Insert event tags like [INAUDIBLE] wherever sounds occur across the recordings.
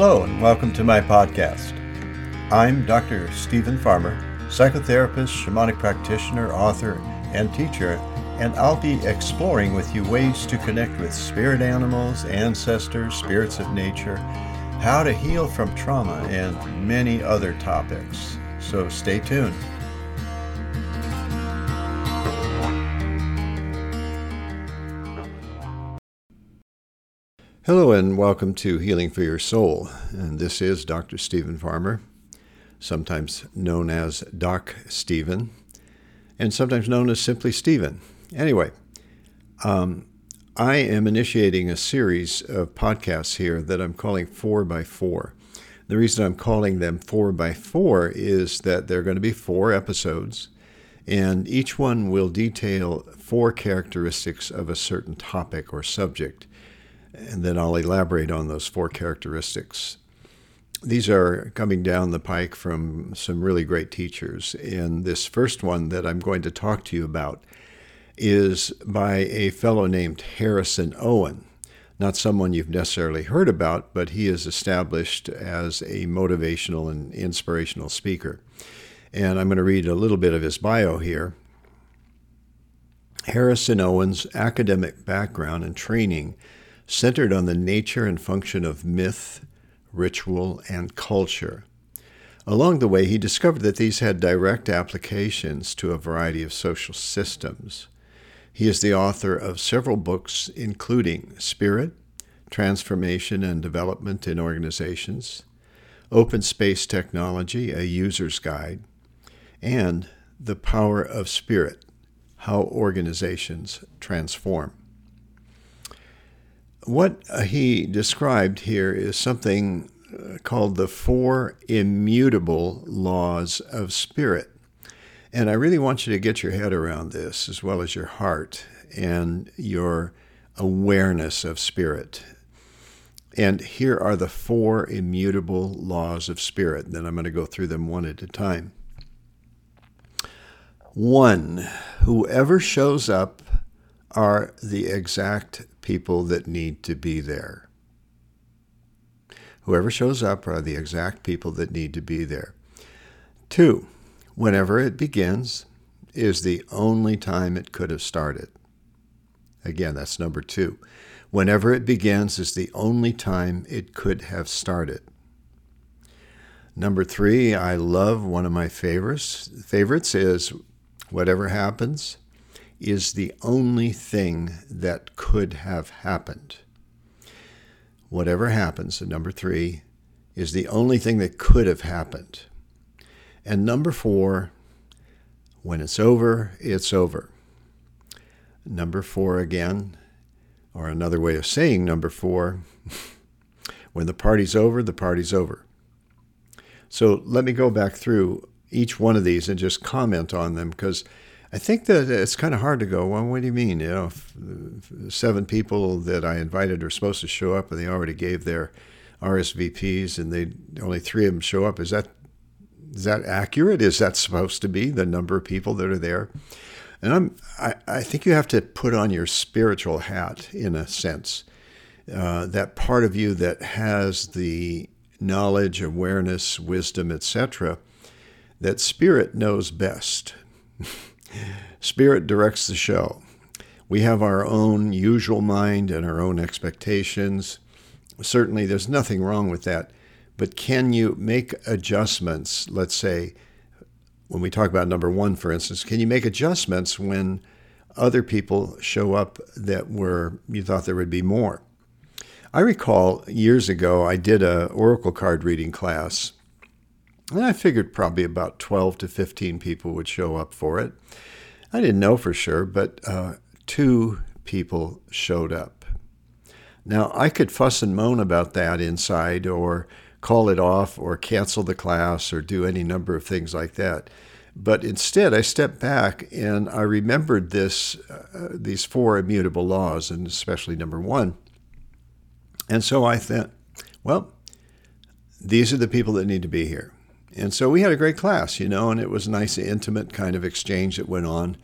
Hello, and welcome to my podcast. I'm Dr. Steven Farmer, psychotherapist, shamanic practitioner, author, and teacher, and I'll be exploring with you ways to connect with spirit animals, ancestors, spirits of nature, how to heal from trauma, and many other topics. So stay tuned. Hello, and welcome to Healing for Your Soul. And this is Dr. Steven Farmer, sometimes known as Doc Steven, and sometimes known as simply Steven. Anyway, um, I am initiating a series of podcasts here that I'm calling 4 by 4 The reason I'm calling them 4 by 4 is that they're going to be four episodes, and each one will detail four characteristics of a certain topic or subject and then I'll elaborate on those four characteristics. These are coming down the pike from some really great teachers. And this first one that I'm going to talk to you about is by a fellow named Harrison Owen. Not someone you've necessarily heard about, but he is established as a motivational and inspirational speaker. And I'm going to read a little bit of his bio here. Harrison Owen's academic background and training centered on the nature and function of myth, ritual, and culture. Along the way, he discovered that these had direct applications to a variety of social systems. He is the author of several books, including Spirit, Transformation and Development in Organizations, Open Space Technology, a User's Guide, and The Power of Spirit How Organizations Transform. What he described here is something uh, called the Four Immutable Laws of Spirit. And I really want you to get your head around this, as well as your heart and your awareness of spirit. And here are the four immutable laws of spirit. Then I'm going to go through them one at a time. One, whoever shows up are the exact people that need to be there. Whoever shows up are the exact people that need to be there. Two, whenever it begins is the only time it could have started. Again, that's number two. Whenever it begins is the only time it could have started. Number three, I love one of my favorites. Favorites is whatever happens, is the only thing that could have happened. Whatever happens, and number three, is the only thing that could have happened. And number four, when it's over, it's over. Number four again, or another way of saying number four, [LAUGHS] when the party's over, the party's over. So let me go back through each one of these and just comment on them because I think that it's kind of hard to go. Well, what do you mean? You know, seven people that I invited are supposed to show up, and they already gave their RSVPs, and they only three of them show up. Is that is that accurate? Is that supposed to be the number of people that are there? And I'm I, I think you have to put on your spiritual hat in a sense. Uh, that part of you that has the knowledge, awareness, wisdom, etc. That spirit knows best. [LAUGHS] Spirit directs the show. We have our own usual mind and our own expectations. Certainly, there's nothing wrong with that. But can you make adjustments, let's say, when we talk about number one, for instance, can you make adjustments when other people show up that were you thought there would be more? I recall years ago I did a oracle card reading class, and I figured probably about 12 to 15 people would show up for it. I didn't know for sure, but uh, two people showed up. Now, I could fuss and moan about that inside or call it off or cancel the class or do any number of things like that. But instead, I stepped back and I remembered this, uh, these four immutable laws, and especially number one. And so I thought, well, these are the people that need to be here. And so we had a great class, you know, and it was a nice, intimate kind of exchange that went on,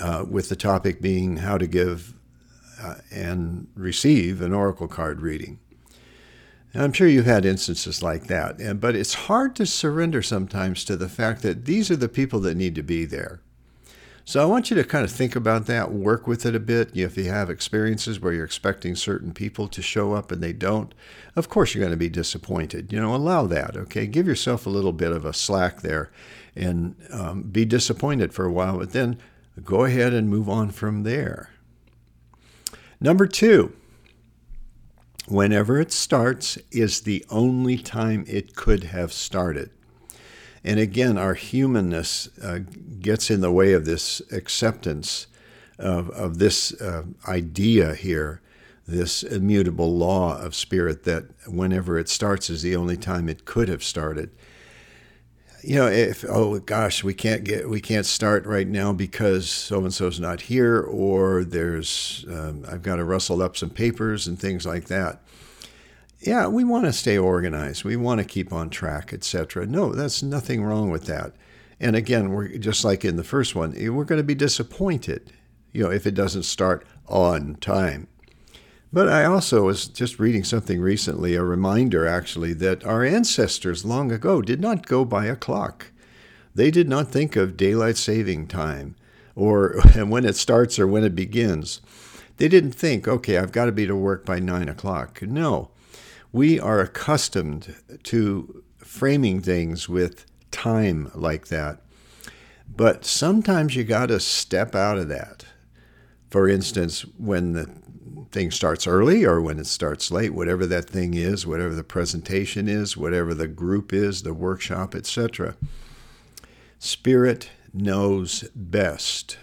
uh, with the topic being how to give uh, and receive an oracle card reading. And I'm sure you've had instances like that, and, but it's hard to surrender sometimes to the fact that these are the people that need to be there. So I want you to kind of think about that, work with it a bit. If you have experiences where you're expecting certain people to show up and they don't, of course you're going to be disappointed. You know, allow that, okay? Give yourself a little bit of a slack there and um, be disappointed for a while, but then go ahead and move on from there. Number two, whenever it starts is the only time it could have started. And again, our humanness uh, gets in the way of this acceptance of, of this uh, idea here, this immutable law of spirit that whenever it starts is the only time it could have started. You know, if oh gosh, we can't get we can't start right now because so and so's not here, or there's um, I've got to rustle up some papers and things like that yeah, we want to stay organized. We want to keep on track, etc. No, that's nothing wrong with that. And again, we're just like in the first one, eh, we're going to be disappointed, you know, if it doesn't start on time. But I also was just reading something recently, a reminder actually, that our ancestors long ago did not go by a clock. They did not think of daylight saving time or [LAUGHS] when it starts or when it begins. They didn't think, okay, I've got to be to work by nine o'clock. No, we are accustomed to framing things with time like that. But sometimes you got to step out of that. For instance, when the thing starts early or when it starts late, whatever that thing is, whatever the presentation is, whatever the group is, the workshop, etc. Spirit knows best.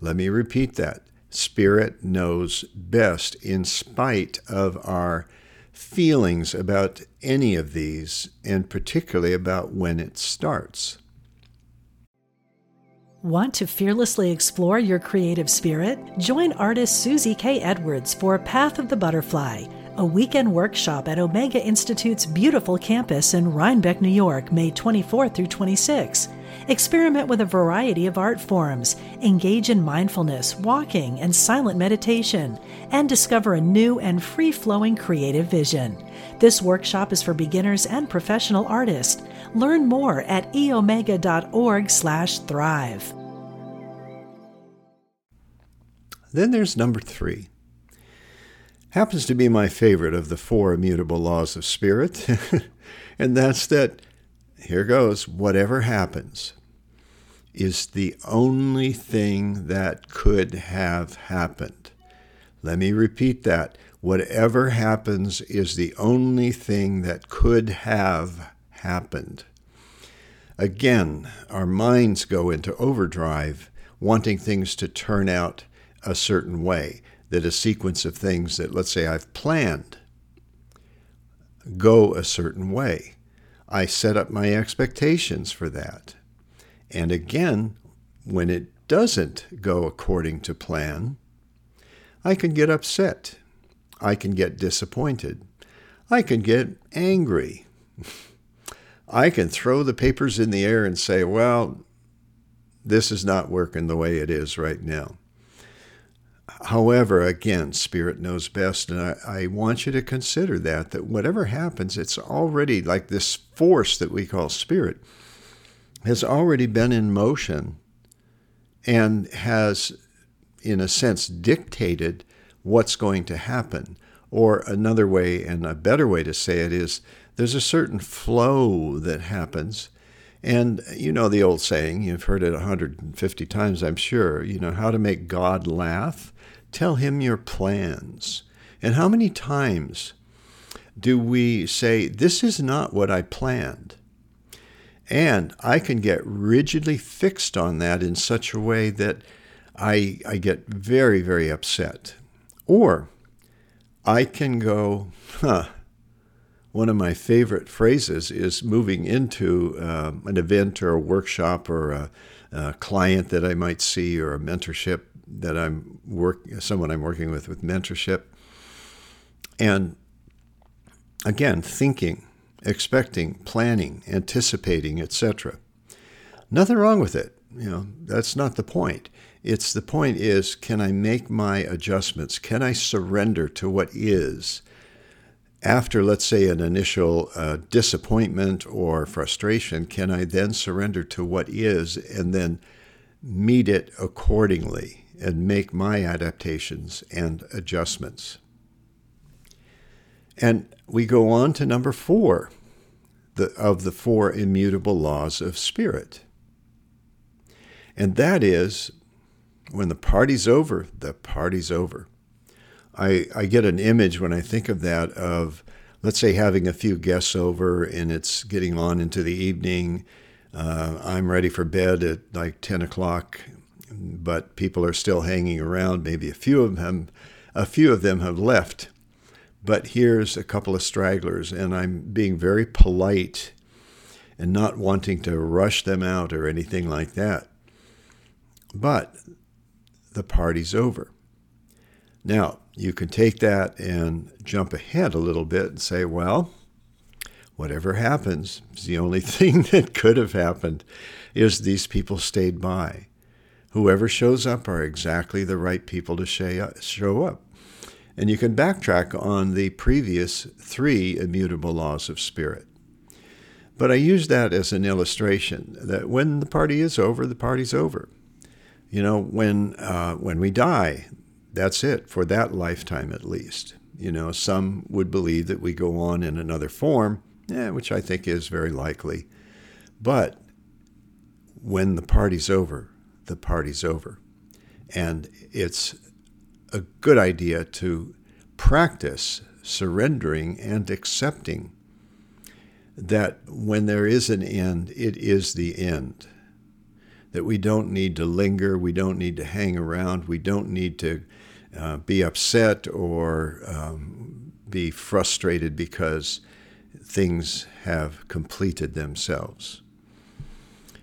Let me repeat that. Spirit knows best in spite of our feelings about any of these, and particularly about when it starts. Want to fearlessly explore your creative spirit? Join artist Susie K. Edwards for Path of the Butterfly, a weekend workshop at Omega Institute's beautiful campus in Rhinebeck, New York, May 24 through 26. Experiment with a variety of art forms, engage in mindfulness, walking, and silent meditation, and discover a new and free flowing creative vision. This workshop is for beginners and professional artists. Learn more at eomega.org/slash thrive. Then there's number three. Happens to be my favorite of the four immutable laws of spirit, [LAUGHS] and that's that here goes whatever happens is the only thing that could have happened. Let me repeat that. Whatever happens is the only thing that could have happened. Again, our minds go into overdrive, wanting things to turn out a certain way, that a sequence of things that, let's say, I've planned go a certain way. I set up my expectations for that. And again, when it doesn't go according to plan, I can get upset. I can get disappointed. I can get angry. [LAUGHS] I can throw the papers in the air and say, well, this is not working the way it is right now. However, again, Spirit knows best, and I, I, want you to consider that, that whatever happens, it's already like this force that we call Spirit has already been in motion and has, in a sense, dictated what's going to happen. Or another way, and a better way to say it is, there's a certain flow that happens, And you know the old saying, you've heard it 150 times, I'm sure, you know, how to make God laugh? Tell him your plans. And how many times do we say, This is not what I planned? And I can get rigidly fixed on that in such a way that I, I get very, very upset. Or I can go, huh. One of my favorite phrases is moving into uh, an event or a workshop or a, a, client that I might see or a mentorship that I'm work someone I'm working with with mentorship. And again, thinking, expecting, planning, anticipating, etc. Nothing wrong with it. You know, that's not the point. It's the point is can I make my adjustments? Can I surrender to what is? After, let's say, an initial uh, disappointment or frustration, can I then surrender to what is and then meet it accordingly and make my adaptations and adjustments? And we go on to number four the, of the four immutable laws of spirit. And that is when the party's over, the party's over. I, I get an image when I think of that of, let's say, having a few guests over and it's getting on into the evening. Uh, I'm ready for bed at like 10 o'clock, but people are still hanging around. Maybe a few of them, a few of them have left. But here's a couple of stragglers, and I'm being very polite and not wanting to rush them out or anything like that. But the party's over. Now, you can take that and jump ahead a little bit and say, well, whatever happens, the only [LAUGHS] thing that could have happened is these people stayed by. Whoever shows up are exactly the right people to uh, show up. And you can backtrack on the previous three immutable laws of spirit. But I use that as an illustration that when the party is over, the party's over. You know, when uh, when we die, that's it for that lifetime at least. You know, some would believe that we go on in another form, yeah, which I think is very likely. But when the party's over, the party's over. And it's a good idea to practice surrendering and accepting that when there is an end, it is the end that we don't need to linger, we don't need to hang around, we don't need to uh, be upset or um, be frustrated because things have completed themselves.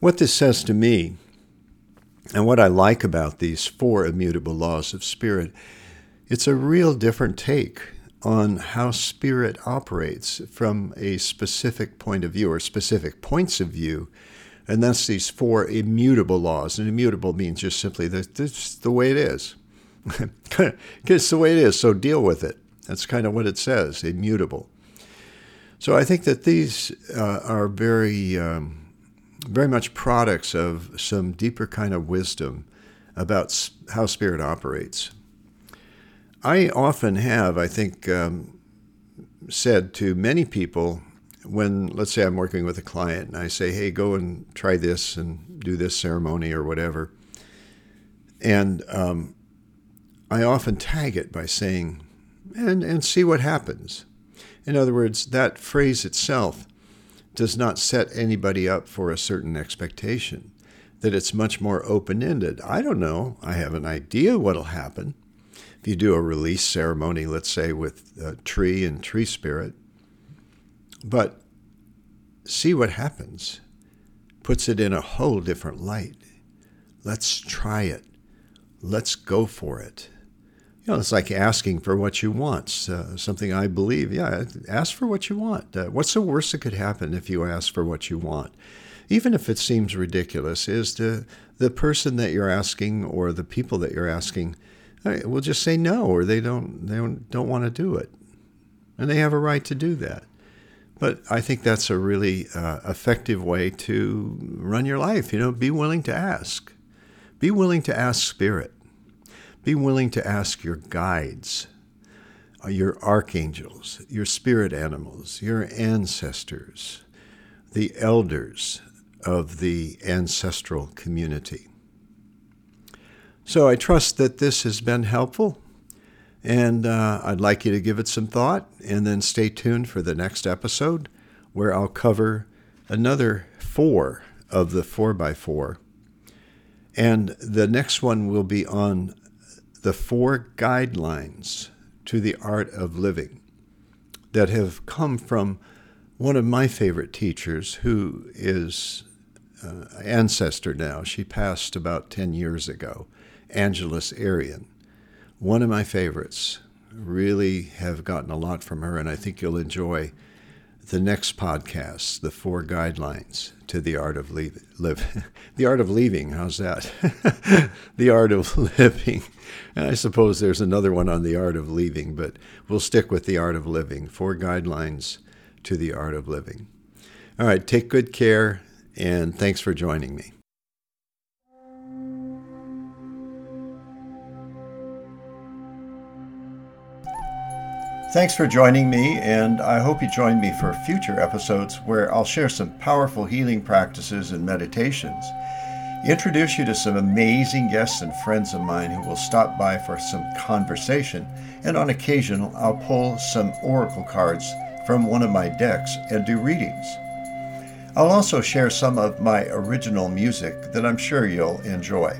What this says to me, and what I like about these four immutable laws of spirit, it's a real different take on how spirit operates from a specific point of view or specific points of view and that's these four immutable laws. And immutable means just simply that this is the way it is. [LAUGHS] it's the way it is, so deal with it. That's kind of what it says, immutable. So I think that these uh, are very, um, very much products of some deeper kind of wisdom about how spirit operates. I often have, I think, um, said to many people when, let's say, I'm working with a client and I say, hey, go and try this and do this ceremony or whatever. And um, I often tag it by saying, and, and see what happens. In other words, that phrase itself does not set anybody up for a certain expectation, that it's much more open ended. I don't know. I have an idea what'll happen. If you do a release ceremony, let's say with a tree and tree spirit, but see what happens. Puts it in a whole different light. Let's try it. Let's go for it. You know, it's like asking for what you want. Uh, something I believe. Yeah, ask for what you want. Uh, what's the worst that could happen if you ask for what you want? Even if it seems ridiculous, is the the person that you're asking or the people that you're asking will just say no or they don't they don't, don't want to do it, and they have a right to do that. But I think that's a really uh, effective way to run your life. You know, be willing to ask. Be willing to ask Spirit. Be willing to ask your guides, uh, your archangels, your spirit animals, your ancestors, the elders of the ancestral community. So I trust that this has been helpful, and uh, I'd like you to give it some thought and then stay tuned for the next episode where I'll cover another four of the 4x4. And the next one will be on the four guidelines to the art of living that have come from one of my favorite teachers who is uh, ancestor now. She passed about 10 years ago, Angeles Arrien. One of my favorites. Really have gotten a lot from her, and I think you'll enjoy the next podcast, The Four Guidelines to the Art of Live. live. [LAUGHS] the Art of Leaving, how's that? [LAUGHS] the Art of Living. I suppose there's another one on the Art of Leaving, but we'll stick with the Art of Living. Four Guidelines to the Art of Living. All right, take good care, and thanks for joining me. Thanks for joining me, and I hope you join me for future episodes where I'll share some powerful healing practices and meditations, introduce you to some amazing guests and friends of mine who will stop by for some conversation, and on occasion I'll pull some oracle cards from one of my decks and do readings. I'll also share some of my original music that I'm sure you'll enjoy.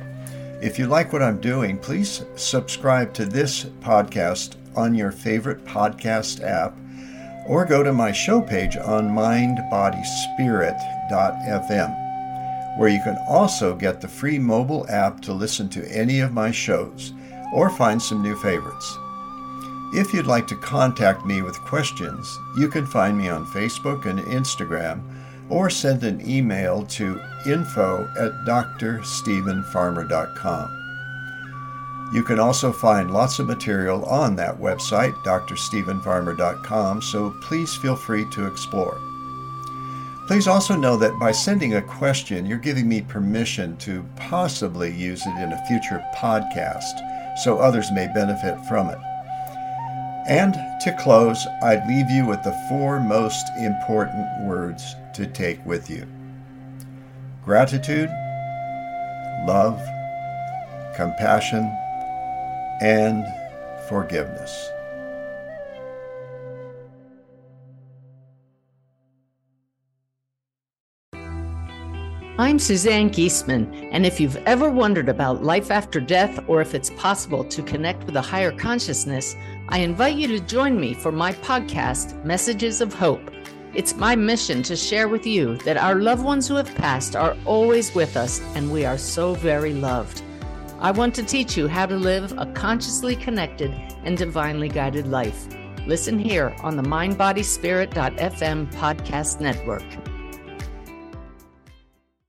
If you like what I'm doing, please subscribe to this podcast on your favorite podcast app or go to my show page on mindbodyspirit.fm, where you can also get the free mobile app to listen to any of my shows or find some new favorites. If you'd like to contact me with questions, you can find me on Facebook and Instagram or send an email to info at drstevenfarmer.com. You can also find lots of material on that website, drstevenfarmer.com, so please feel free to explore. Please also know that by sending a question, you're giving me permission to possibly use it in a future podcast so others may benefit from it. And to close, I'd leave you with the four most important words to take with you gratitude, love, compassion, and forgiveness. I'm Suzanne Giesemann, and if you've ever wondered about life after death or if it's possible to connect with a higher consciousness, I invite you to join me for my podcast, Messages of Hope. It's my mission to share with you that our loved ones who have passed are always with us and we are so very loved. I want to teach you how to live a consciously connected and divinely guided life. Listen here on the mindbodyspirit.fm podcast network.